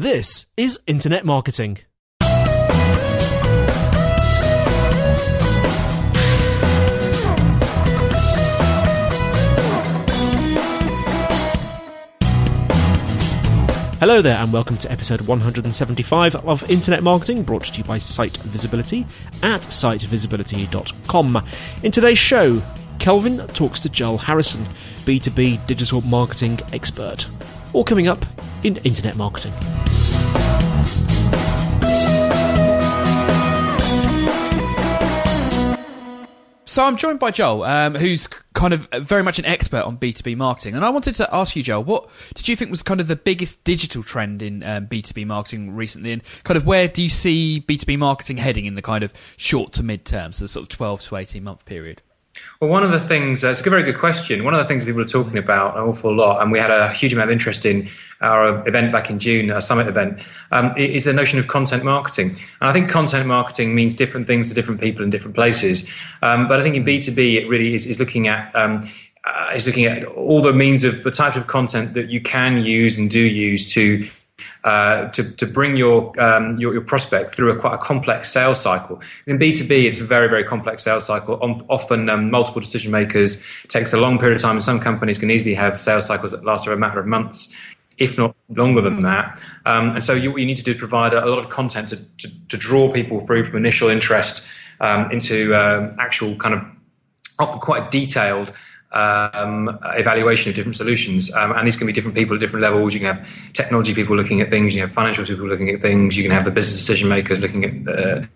This is Internet Marketing. Hello there, and welcome to episode 175 of Internet Marketing, brought to you by Site Visibility at sitevisibility.com. In today's show, Kelvin talks to Joel Harrison, B2B digital marketing expert. All coming up in Internet Marketing. So I'm joined by Joel, um, who's kind of very much an expert on B2B marketing, and I wanted to ask you, Joel, what did you think was kind of the biggest digital trend in um, B2B marketing recently, and kind of where do you see B2B marketing heading in the kind of short to mid term, so the sort of 12 to 18 month period? Well, one of the things, uh, it's a very good question. One of the things people are talking about an awful lot, and we had a huge amount of interest in our event back in June, our summit event, um, is the notion of content marketing. And I think content marketing means different things to different people in different places. Um, but I think in B2B, it really is, is looking at um, uh, is looking at all the means of the types of content that you can use and do use to uh, to, to bring your, um, your, your prospect through a quite a complex sales cycle. In B two B, it's a very very complex sales cycle. often um, multiple decision makers takes a long period of time, and some companies can easily have sales cycles that last for a matter of months. If not longer than that, um, and so you, what you need to do is provide a, a lot of content to, to, to, draw people through from initial interest um, into um, actual kind of often quite detailed um, evaluation of different solutions. Um, and these can be different people at different levels. You can have technology people looking at things, you have financial people looking at things, you can have the business decision makers looking at uh,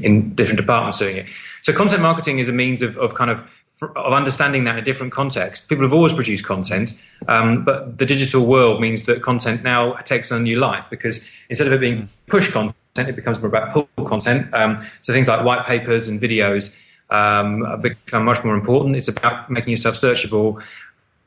in different departments doing it. So content marketing is a means of, of kind of of understanding that in a different context. People have always produced content, um, but the digital world means that content now takes on a new life because instead of it being push content, it becomes more about pull content. Um, so things like white papers and videos um, become much more important. It's about making yourself searchable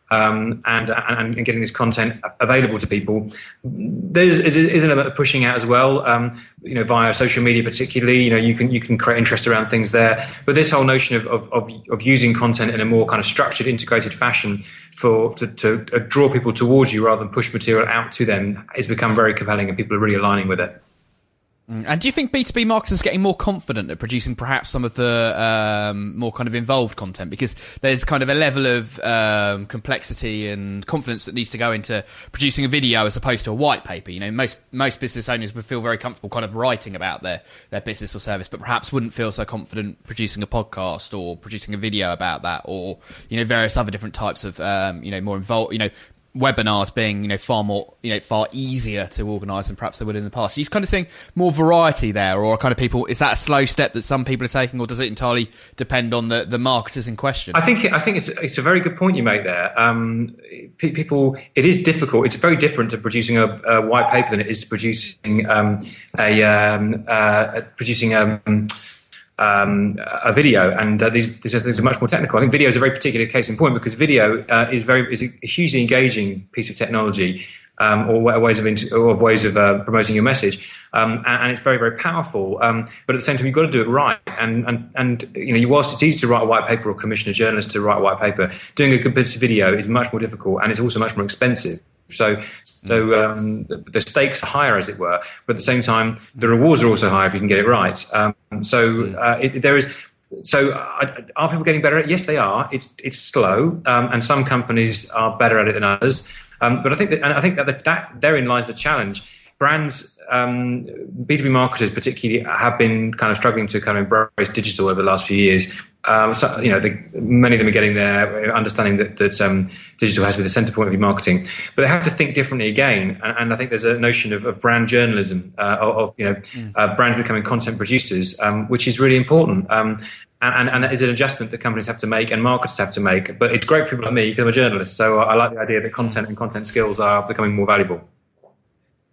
um, and, and, and getting this content available to people. There's is, is an element of pushing out as well. Um, you know, via social media, particularly. You know, you can you can create interest around things there. But this whole notion of of, of, of using content in a more kind of structured, integrated fashion for to, to draw people towards you rather than push material out to them has become very compelling, and people are really aligning with it. Mm. And do you think B2B marketers are getting more confident at producing perhaps some of the um, more kind of involved content? Because there's kind of a level of um, complexity and confidence that needs to go into producing a video as opposed to a white paper. You know, most most business owners would feel very comfortable kind of writing about their, their business or service, but perhaps wouldn't feel so confident producing a podcast or producing a video about that or, you know, various other different types of, um, you know, more involved, you know, webinars being you know far more you know far easier to organise than perhaps they would in the past. So you're kind of seeing more variety there, or kind of people. Is that a slow step that some people are taking, or does it entirely depend on the, the marketers in question? I think I think it's it's a very good point you make there. Um, people, it is difficult. It's very different to producing a, a white paper than it is to producing um, a um, uh, producing um, um, a video, and uh, these, these, are, much more technical. I think video is a very particular case in point because video uh, is very is a hugely engaging piece of technology, um, or ways of or ways of uh, promoting your message, um, and, and, it's very very powerful. Um, but at the same time, you've got to do it right. And and and you know, whilst it's easy to write a white paper or commission a journalist to write a white paper, doing a good piece of video is much more difficult, and it's also much more expensive. So, so um, the, the, stakes are higher, as it were, but at the same time, the rewards are also higher if you can get it right. Um, so, uh, it, there is. So, uh, are people getting better at it? Yes, they are. It's it's slow, um, and some companies are better at it than others. Um, but I think that, and I think that, the, that therein lies the challenge. Brands, um, B2B marketers particularly, have been kind of struggling to kind of embrace digital over the last few years. Um, so, you know, the, many of them are getting there, understanding that, that um, digital has to be the center point of your marketing. But they have to think differently again. And, and I think there's a notion of, of brand journalism, uh, of, you know, mm. uh, brands becoming content producers, um, which is really important. Um, and, and, and is an adjustment that companies have to make and marketers have to make. But it's great for people like me because I'm a journalist. So I like the idea that content and content skills are becoming more valuable.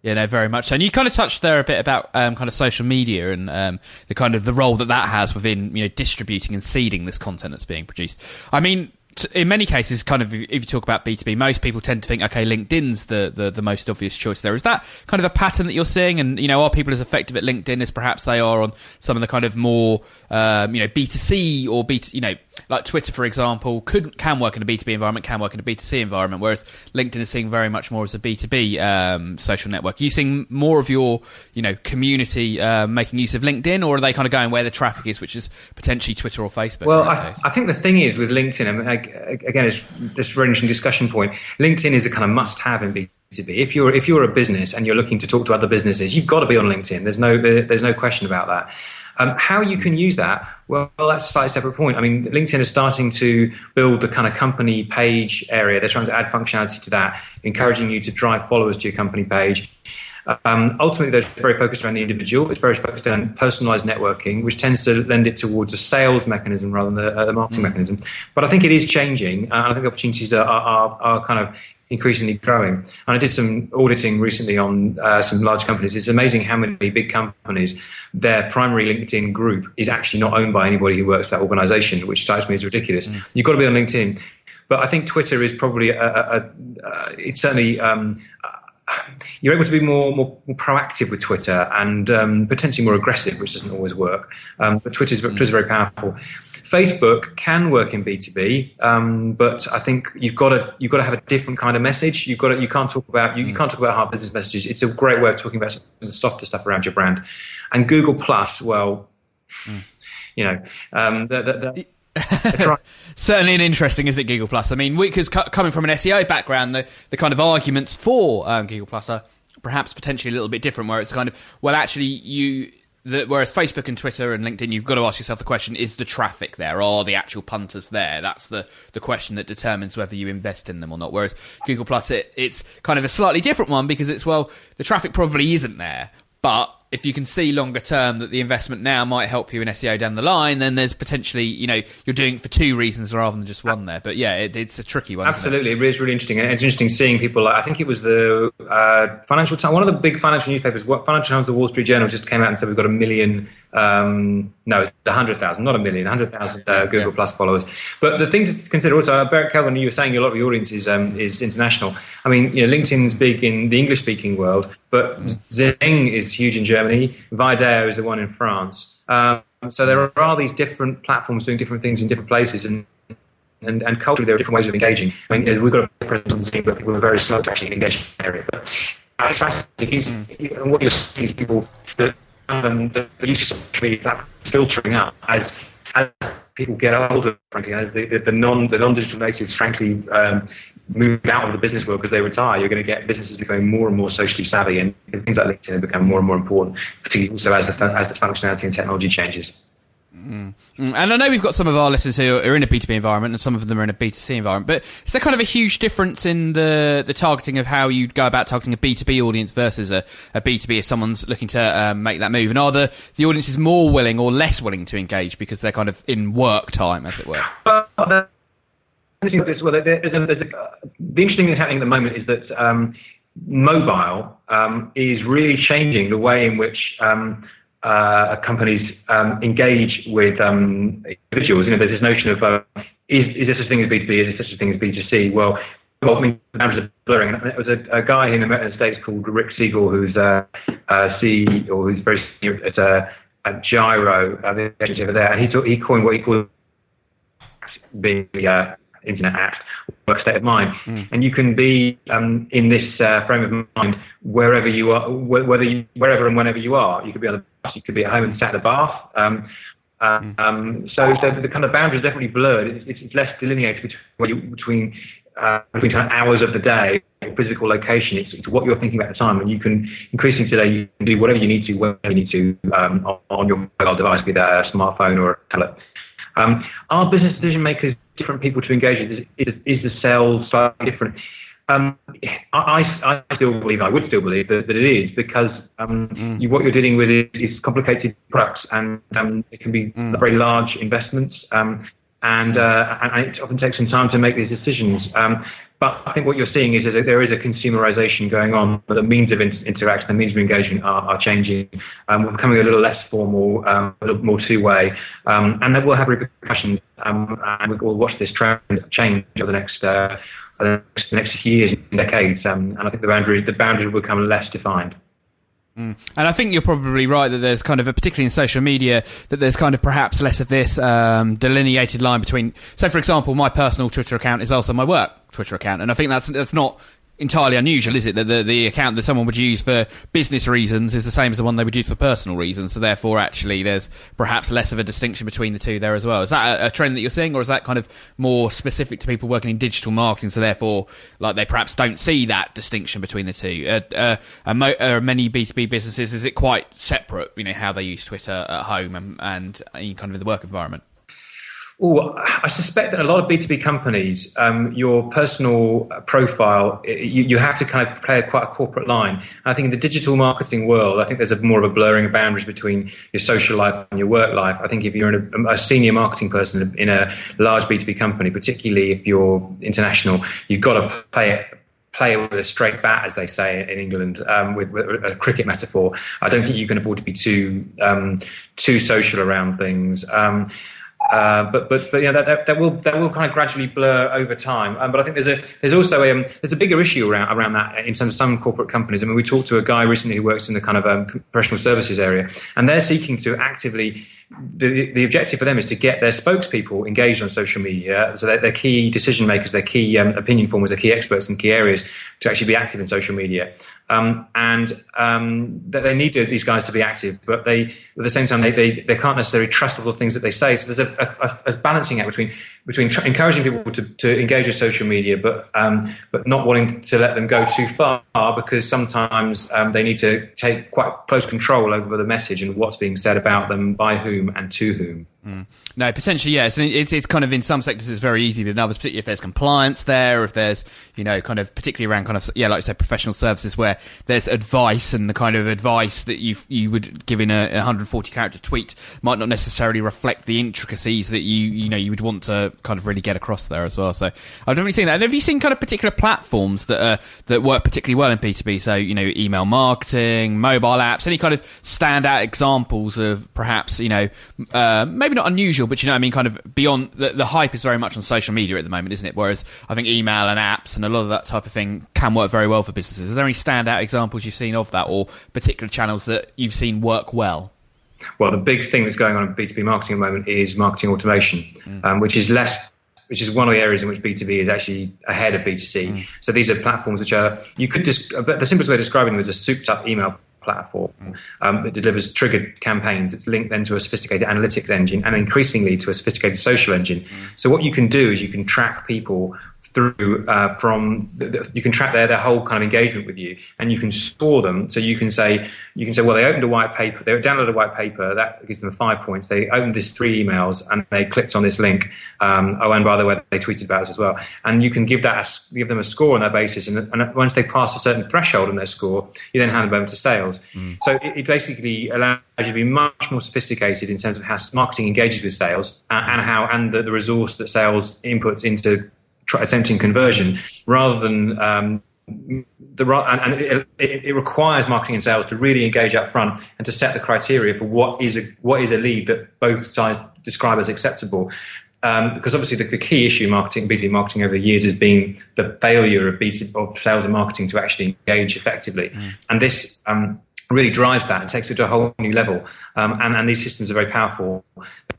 Yeah, no, very much. So. And you kind of touched there a bit about um, kind of social media and um, the kind of the role that that has within you know distributing and seeding this content that's being produced. I mean, in many cases, kind of, if you talk about B2B, most people tend to think, okay, LinkedIn's the, the, the, most obvious choice there. Is that kind of a pattern that you're seeing? And, you know, are people as effective at LinkedIn as perhaps they are on some of the kind of more, um, you know, B2C or B, you know, like Twitter, for example, could can work in a B2B environment, can work in a B2C environment, whereas LinkedIn is seeing very much more as a B2B um, social network. Are you seeing more of your, you know, community uh, making use of LinkedIn, or are they kind of going where the traffic is, which is potentially Twitter or Facebook? Well, I, I, think the thing is with LinkedIn, I mean, again, it's this very interesting discussion point. LinkedIn is a kind of must-have in B2B. If you're if you're a business and you're looking to talk to other businesses, you've got to be on LinkedIn. There's no there's no question about that. Um, how you can use that, well, that's a slightly separate point. I mean, LinkedIn is starting to build the kind of company page area. They're trying to add functionality to that, encouraging you to drive followers to your company page. Um, ultimately, they're very focused around the individual. It's very focused on personalized networking, which tends to lend it towards a sales mechanism rather than a, a marketing mm. mechanism. But I think it is changing, and I think opportunities are, are, are kind of increasingly growing. And I did some auditing recently on uh, some large companies. It's amazing how many big companies, their primary LinkedIn group is actually not owned by anybody who works for that organization, which strikes me as ridiculous. Mm. You've got to be on LinkedIn. But I think Twitter is probably a, a, a, it's certainly um, you're able to be more, more, more proactive with Twitter and um, potentially more aggressive, which doesn't always work. Um, but Twitter's, mm. Twitter's very powerful. Facebook can work in B2B, um, but I think you've got to you've got to have a different kind of message. You've got to, you can't talk about you, you mm. can't talk about hard business messages. It's a great way of talking about the softer stuff around your brand. And Google Plus, well, mm. you know, um, Certainly an interesting, isn't it, Google Plus? I mean, because coming from an SEO background, the, the kind of arguments for um, Google Plus are perhaps potentially a little bit different, where it's kind of, well, actually, you. The, whereas Facebook and Twitter and LinkedIn, you've got to ask yourself the question: Is the traffic there? Are the actual punters there? That's the, the question that determines whether you invest in them or not. Whereas Google Plus, it, it's kind of a slightly different one because it's well, the traffic probably isn't there, but if you can see longer term that the investment now might help you in SEO down the line, then there's potentially, you know, you're doing it for two reasons rather than just one there. But yeah, it, it's a tricky one. Absolutely. It? it is really interesting. And it's interesting seeing people like, I think it was the uh, Financial Times, one of the big financial newspapers, Financial Times, the Wall Street Journal just came out and said we've got a million um, no, it's 100,000, not a million, 100,000 uh, Google yeah. Plus followers. But the thing to consider also, uh, Barrett Kelvin, you were saying a lot of your audience is, um, is international. I mean, you know, LinkedIn's big in the English speaking world, but Xing is huge in Germany. Viadeo is the one in France. Um, so there are these different platforms doing different things in different places. And and, and culturally, there are different ways of engaging. I mean, we've got a presence on Xing, but people are very slow to actually engage in the area. But it's fascinating. Mm. What you're seeing is people that um, the, use of social media filtering up as as people get older, frankly, as the, the, the non the non digital natives, frankly, um, move out of the business world because they retire, you're going to get businesses becoming more and more socially savvy, and, things like LinkedIn become more and more important, particularly also as the as the functionality and technology changes. Mm. And I know we've got some of our listeners who are in a B2B environment and some of them are in a B2C environment, but is there kind of a huge difference in the, the targeting of how you'd go about targeting a B2B audience versus a, a B2B if someone's looking to um, make that move? And are the, the audiences more willing or less willing to engage because they're kind of in work time, as it were? Well, well there's a, there's a, the interesting thing happening at the moment is that um, mobile um, is really changing the way in which um, uh, companies um, engage with um, individuals. You know, there's this notion of uh, is, is there such a thing as B2B? Is there such a thing as B2C? Well, well I mean, the boundaries are blurring. And it was a, a guy in the States called Rick Segal, who's a, a CEO, who's very senior at a, a Gyro, uh, the agency over there, and he, he coined what he called the uh, Internet Act work state of mind. Mm. And you can be um, in this uh, frame of mind wherever you are, whether you, wherever and whenever you are. You could be on the bus, you could be at home and sat in the bath. Um, uh, um, so, so the kind of boundaries are definitely blurred. It's, it's less delineated between, between uh, between kind of hours of the day, physical location. It's, it's, what you're thinking about at the time, and you can increasingly today you can do whatever you need to when you need to um, on, on, your mobile device, be that a smartphone or a tablet. Um, are business decision makers different people to engage with? Is, is, is the sales slightly different? Um, I, I, still believe, I would still believe that, that it is because um, mm. you, what you're dealing with is, is complicated products and um, it can be mm. very large investments um, and, uh, and, it often takes some time to make these decisions. Um, but I think what you're seeing is that there is a consumerization going on, but the means of interaction, the means of engagement are, are changing. Um, we're becoming a little less formal, um, a little more two-way, um, and that will have repercussions. Um, and we'll watch this trend change over the next uh, the next few years and decades. Um, and I think the boundaries the boundaries will become less defined. Mm. And I think you're probably right that there's kind of, a, particularly in social media, that there's kind of perhaps less of this um, delineated line between. So, for example, my personal Twitter account is also my work Twitter account, and I think that's that's not entirely unusual, is it? That the, the account that someone would use for business reasons is the same as the one they would use for personal reasons. So therefore, actually, there's perhaps less of a distinction between the two there as well. Is that a, a trend that you're seeing, or is that kind of more specific to people working in digital marketing? So therefore, like they perhaps don't see that distinction between the two. Uh, uh, many B2B businesses is it quite separate? You know how they use Twitter at home and, and in kind of the work environment. Oh, I suspect that a lot of B2B companies, um, your personal profile, you, you, have to kind of play a, quite a corporate line. And I think in the digital marketing world, I think there's a more of a blurring of boundaries between your social life and your work life. I think if you're a, a, senior marketing person in a large B2B company, particularly if you're international, you've got to play it play with a straight bat, as they say in England, um, with, with, a cricket metaphor. I don't think you can afford to be too um, too social around things. Um, uh, but but but you know that, that, will that will kind of gradually blur over time. Um, but I think there's a there's also a um, there's a bigger issue around around that in terms of some corporate companies. I mean, we talked to a guy recently who works in the kind of um, professional services area, and they're seeking to actively the, the objective for them is to get their spokespeople engaged on social media, so they're, key decision makers, their key um, opinion formers, their key experts in key areas to actually be active in social media. Um, and um, they need these guys to be active, but they, at the same time, they, they, they can't necessarily trust all the things that they say. So there's a, a, a balancing act between between tr- encouraging people to, to engage with social media, but um, but not wanting to let them go too far because sometimes um, they need to take quite close control over the message and what's being said about them by whom and to whom. Mm. No, potentially, yes. And it's, it's kind of in some sectors it's very easy, but in others, particularly if there's compliance there, if there's, you know, kind of particularly around kind of, yeah, like I said, professional services where there's advice and the kind of advice that you you would give in a 140 character tweet might not necessarily reflect the intricacies that you, you know, you would want to kind of really get across there as well. So I've definitely seen that. And have you seen kind of particular platforms that are, that work particularly well in B2B? So, you know, email marketing, mobile apps, any kind of standout examples of perhaps, you know, uh, maybe not unusual, but you know, I mean, kind of beyond the, the hype is very much on social media at the moment, isn't it? Whereas I think email and apps and a lot of that type of thing can work very well for businesses. Are there any standout examples you've seen of that, or particular channels that you've seen work well? Well, the big thing that's going on in B2B marketing at the moment is marketing automation, mm. um, which is less which is one of the areas in which B2B is actually ahead of B2C. Mm. So these are platforms which are, you could just, the simplest way of describing them is a souped up email platform um, that delivers triggered campaigns. It's linked then to a sophisticated analytics engine and increasingly to a sophisticated social engine. So what you can do is you can track people through uh, from the, the, you can track their, their whole kind of engagement with you and you can store them. So you can say you can say well they opened a white paper they downloaded a white paper that gives them five points. They opened this three emails and they clicked on this link. Um, oh and by the way they tweeted about us as well. And you can give that a, give them a score on that basis. And, and, once they pass a certain threshold on their score you then hand them over to sales. Mm. so it, it, basically allows you to be much more sophisticated in terms of how marketing engages with sales and, and how and the, the resource that sales inputs into attempting conversion rather than um, the and, it, it, it, requires marketing and sales to really engage up front and to set the criteria for what is a what is a lead that both sides describe as acceptable. Um, because obviously the, the, key issue marketing, B2B marketing over the years has been the failure of, B2, of sales and marketing to actually engage effectively. Mm. And this um, really drives that and takes it to a whole new level. Um, and, and, these systems are very powerful.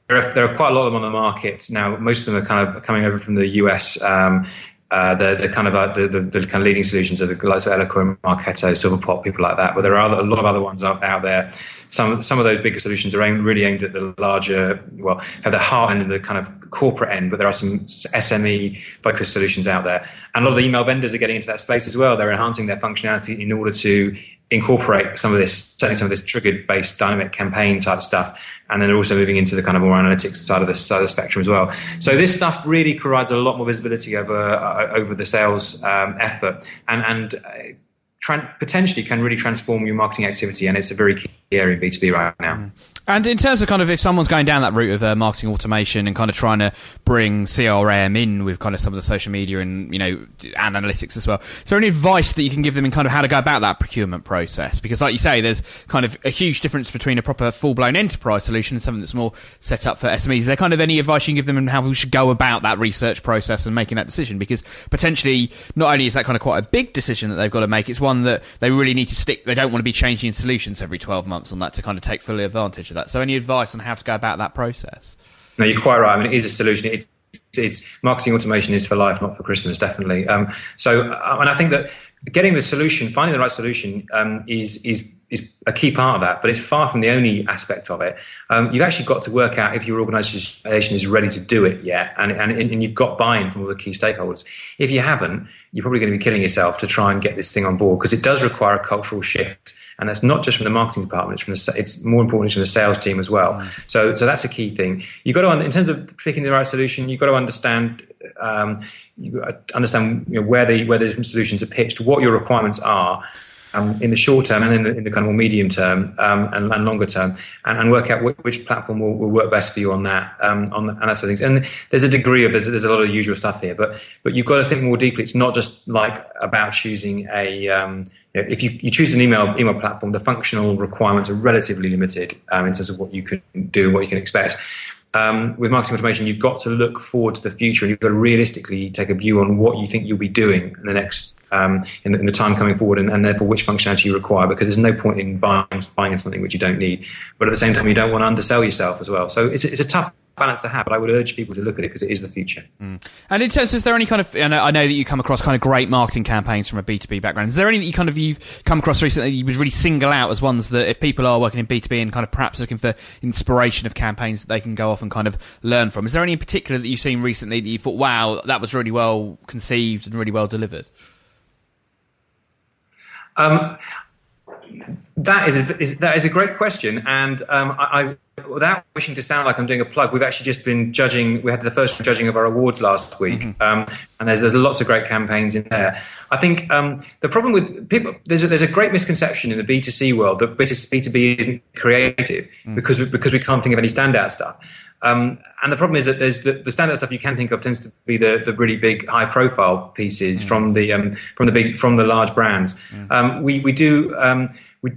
There are, there are, quite a lot of them on the market now. Most of them are kind of coming over from the US. Um, uh, the the kind of uh, the, the, the, kind of leading solutions are the likes of Eloqua, Marketo, Silverpop, people like that. But there are a lot of other ones out, out there. Some some of those bigger solutions are aimed, really aimed at the larger, well, have the heart end and the kind of corporate end. But there are some SME focused solutions out there, and a lot of the email vendors are getting into that space as well. They're enhancing their functionality in order to incorporate some of this, certainly some of this triggered based dynamic campaign type stuff. And then also moving into the kind of more analytics side of the side of the spectrum as well. So this stuff really provides a lot more visibility over, uh, over the sales um, effort and, and uh, potentially can really transform your marketing activity. And it's a very key area in B2B right now. Mm. And in terms of kind of if someone's going down that route of uh, marketing automation and kind of trying to bring CRM in with kind of some of the social media and you know and analytics as well, is there any advice that you can give them in kind of how to go about that procurement process? Because like you say, there's kind of a huge difference between a proper full blown enterprise solution and something that's more set up for SMEs. Is there kind of any advice you can give them on how we should go about that research process and making that decision? Because potentially not only is that kind of quite a big decision that they've got to make, it's one that they really need to stick. They don't want to be changing solutions every 12 months on that to kind of take fully advantage of that. So, any advice on how to go about that process? No, you're quite right. I mean, it is a solution. It's, it's marketing automation is for life, not for Christmas, definitely. Um, so, uh, and I think that getting the solution, finding the right solution, um, is is is a key part of that, but it's far from the only aspect of it. Um, you've actually got to work out if your organisation is ready to do it yet, and, and, and you've got buy-in from all the key stakeholders. If you haven't, you're probably going to be killing yourself to try and get this thing on board because it does require a cultural shift and that's not just from the marketing department; it's from the it's more importantly from the sales team as well. Mm. So, so that's a key thing. You've got to, in terms of picking the right solution, you've got to understand um, you understand you know, where the where the different solutions are pitched, what your requirements are, um, in the short term and in the, in the, kind of more medium term um, and, and, longer term, and, and work out which, which platform will, will, work best for you on that, um, on the, and that sort of things. And there's a degree of there's, there's a lot of usual stuff here, but but you've got to think more deeply. It's not just like about choosing a um, you know, if you, you choose an email email platform, the functional requirements are relatively limited um, in terms of what you can do, what you can expect um, with marketing automation, you've got to look forward to the future and you've got to realistically take a view on what you think you'll be doing in the next um, in, the, in, the, time coming forward and, and, therefore which functionality you require because there's no point in buying buying something which you don't need. But at the same time you don't want to undersell yourself as well. So it's, it's a tough balance to have, but I would urge people to look at it because it is the future. Mm. And in terms, of, is there any kind of? I know, I know, that you come across kind of great marketing campaigns from a B two B background. Is there any that you kind of you've come across recently that you would really single out as ones that if people are working in B two B and kind of perhaps looking for inspiration of campaigns that they can go off and kind of learn from? Is there any in particular that you've seen recently that you thought, wow, that was really well conceived and really well delivered? Um, that is, a, is, that is a great question, and um, I, I, without wishing to sound like I'm doing a plug, we've actually just been judging. We had the first judging of our awards last week, mm-hmm. um, and there's there's lots of great campaigns in there. I think um, the problem with people there's a, there's a great misconception in the B2C world that B2B isn't creative mm. because because we can't think of any standout stuff. Um, and the problem is that there's the, the, standard stuff you can think of tends to be the, the really big high profile pieces mm. from the um, from the big from the large brands. Mm. Um, we we do um, we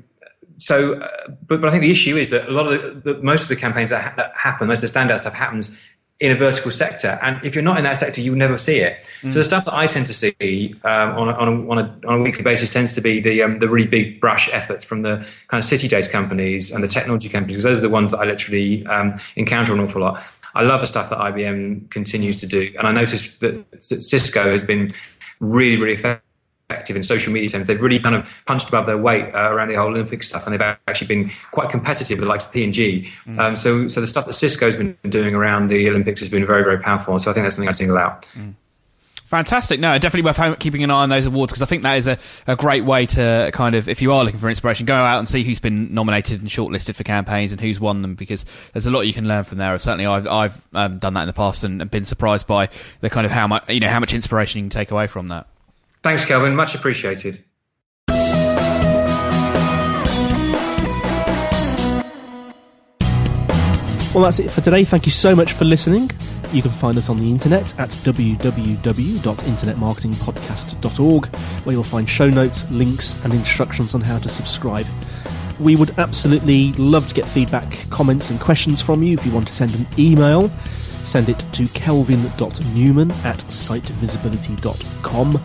so uh, but, but I think the issue is that a lot of the, the most of the campaigns that, ha- that happen, most of the standout stuff happens in a vertical sector. And if you're not in that sector, you will never see it. Mm. So the stuff that I tend to see um, on, a, on, a, on, a, on, a, weekly basis tends to be the, um, the really big brush efforts from the kind of city days companies and the technology companies, because those are the ones that I literally um, encounter an awful lot. I love the stuff that IBM continues to do. And I noticed that Cisco has been really, really effective effective in social media terms. They've really kind of punched above their weight uh, around the whole Olympic stuff, and they've actually been quite competitive with the likes of P&G. Mm. Um, so, so the stuff that Cisco's been doing around the Olympics has been very, very powerful. So I think that's something I single out. Mm. Fantastic. No, definitely worth keeping an eye on those awards because I think that is a, a great way to kind of, if you are looking for inspiration, go out and see who's been nominated and shortlisted for campaigns and who's won them because there's a lot you can learn from there. Certainly, I've, I've um, done that in the past and, and been surprised by the kind of how much, you know, how much inspiration you can take away from that. Thanks, Kelvin. Much appreciated. Well, that's it for today. Thank you so much for listening. You can find us on the internet at www.internetmarketingpodcast.org, where you'll find show notes, links, and instructions on how to subscribe. We would absolutely love to get feedback, comments, and questions from you. If you want to send an email, send it to kelvin.newman at sitevisibility.com.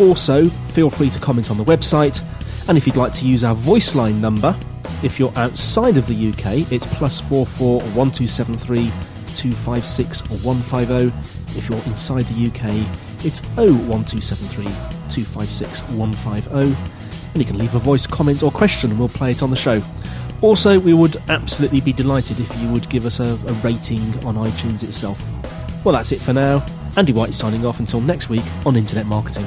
Also, feel free to comment on the website, and if you'd like to use our voice line number, if you're outside of the UK, it's plus four four one two seven three two five six one five zero. If you're inside the UK, It's 01273 256 150, and you can leave a voice comment or question and we'll play it on the show. Also, we would absolutely be delighted if you would give us a, a rating on iTunes itself. Well, that's it for now. Andy White signing off until next week on Internet Marketing.